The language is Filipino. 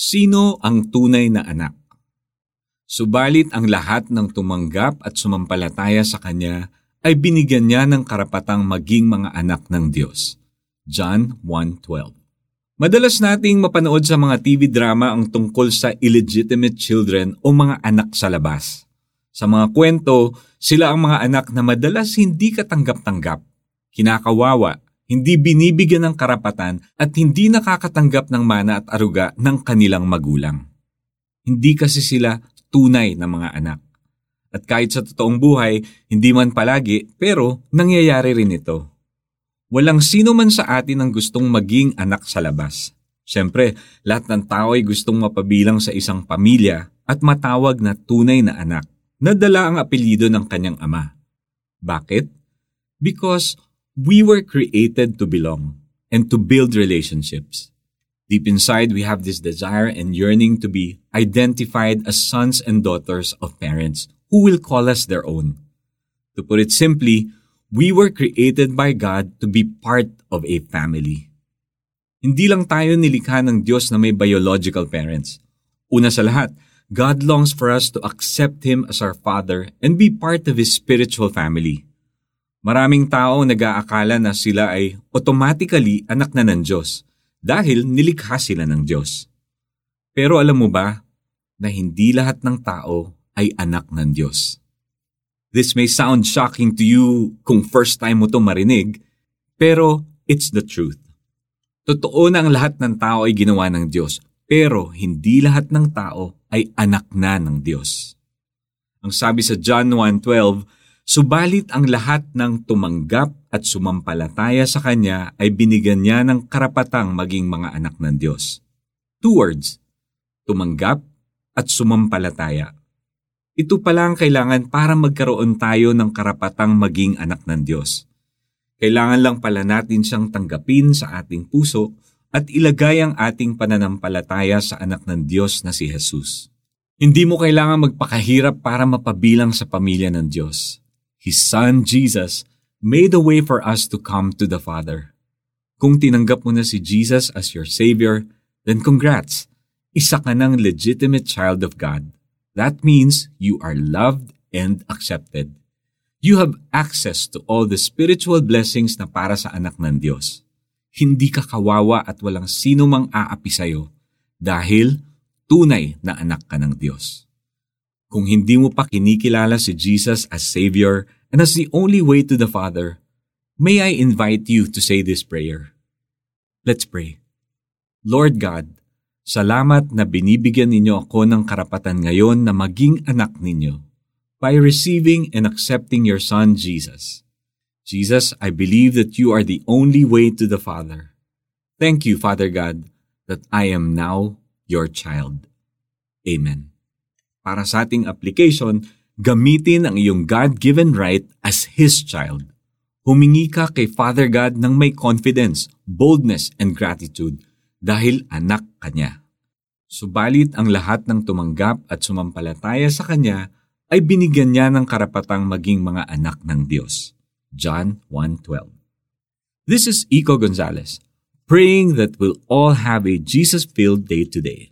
Sino ang tunay na anak? Subalit ang lahat ng tumanggap at sumampalataya sa Kanya ay binigyan niya ng karapatang maging mga anak ng Diyos. John 1.12 Madalas nating mapanood sa mga TV drama ang tungkol sa illegitimate children o mga anak sa labas. Sa mga kwento, sila ang mga anak na madalas hindi katanggap-tanggap, kinakawawa, hindi binibigyan ng karapatan at hindi nakakatanggap ng mana at aruga ng kanilang magulang. Hindi kasi sila tunay na mga anak. At kahit sa totoong buhay, hindi man palagi, pero nangyayari rin ito. Walang sino man sa atin ang gustong maging anak sa labas. Siyempre, lahat ng tao ay gustong mapabilang sa isang pamilya at matawag na tunay na anak. Nadala ang apelyido ng kanyang ama. Bakit? Because we were created to belong and to build relationships. Deep inside, we have this desire and yearning to be identified as sons and daughters of parents who will call us their own. To put it simply, We were created by God to be part of a family. Hindi lang tayo nilikha ng Diyos na may biological parents. Una sa lahat, God longs for us to accept Him as our Father and be part of His spiritual family. Maraming tao nag-aakala na sila ay automatically anak na ng Diyos dahil nilikha sila ng Diyos. Pero alam mo ba na hindi lahat ng tao ay anak ng Diyos? This may sound shocking to you kung first time mo to marinig, pero it's the truth. Totoo na ang lahat ng tao ay ginawa ng Diyos, pero hindi lahat ng tao ay anak na ng Diyos. Ang sabi sa John 1.12, Subalit ang lahat ng tumanggap at sumampalataya sa Kanya ay binigyan niya ng karapatang maging mga anak ng Diyos. Two words, tumanggap at sumampalataya. Ito pala ang kailangan para magkaroon tayo ng karapatang maging anak ng Diyos. Kailangan lang pala natin siyang tanggapin sa ating puso at ilagay ang ating pananampalataya sa anak ng Diyos na si Jesus. Hindi mo kailangan magpakahirap para mapabilang sa pamilya ng Diyos. His Son, Jesus, made a way for us to come to the Father. Kung tinanggap mo na si Jesus as your Savior, then congrats! Isa ka ng legitimate child of God. That means you are loved and accepted. You have access to all the spiritual blessings na para sa anak ng Diyos. Hindi ka kawawa at walang sino mang aapi sa'yo dahil tunay na anak ka ng Diyos. Kung hindi mo pa kinikilala si Jesus as Savior and as the only way to the Father, may I invite you to say this prayer. Let's pray. Lord God, Salamat na binibigyan ninyo ako ng karapatan ngayon na maging anak ninyo by receiving and accepting your Son, Jesus. Jesus, I believe that you are the only way to the Father. Thank you, Father God, that I am now your child. Amen. Para sa ating application, gamitin ang iyong God-given right as His child. Humingi ka kay Father God ng may confidence, boldness, and gratitude dahil anak ka niya. Subalit ang lahat ng tumanggap at sumampalataya sa Kanya ay binigyan niya ng karapatang maging mga anak ng Diyos. John 1.12 This is Iko Gonzalez, praying that we'll all have a Jesus-filled day today.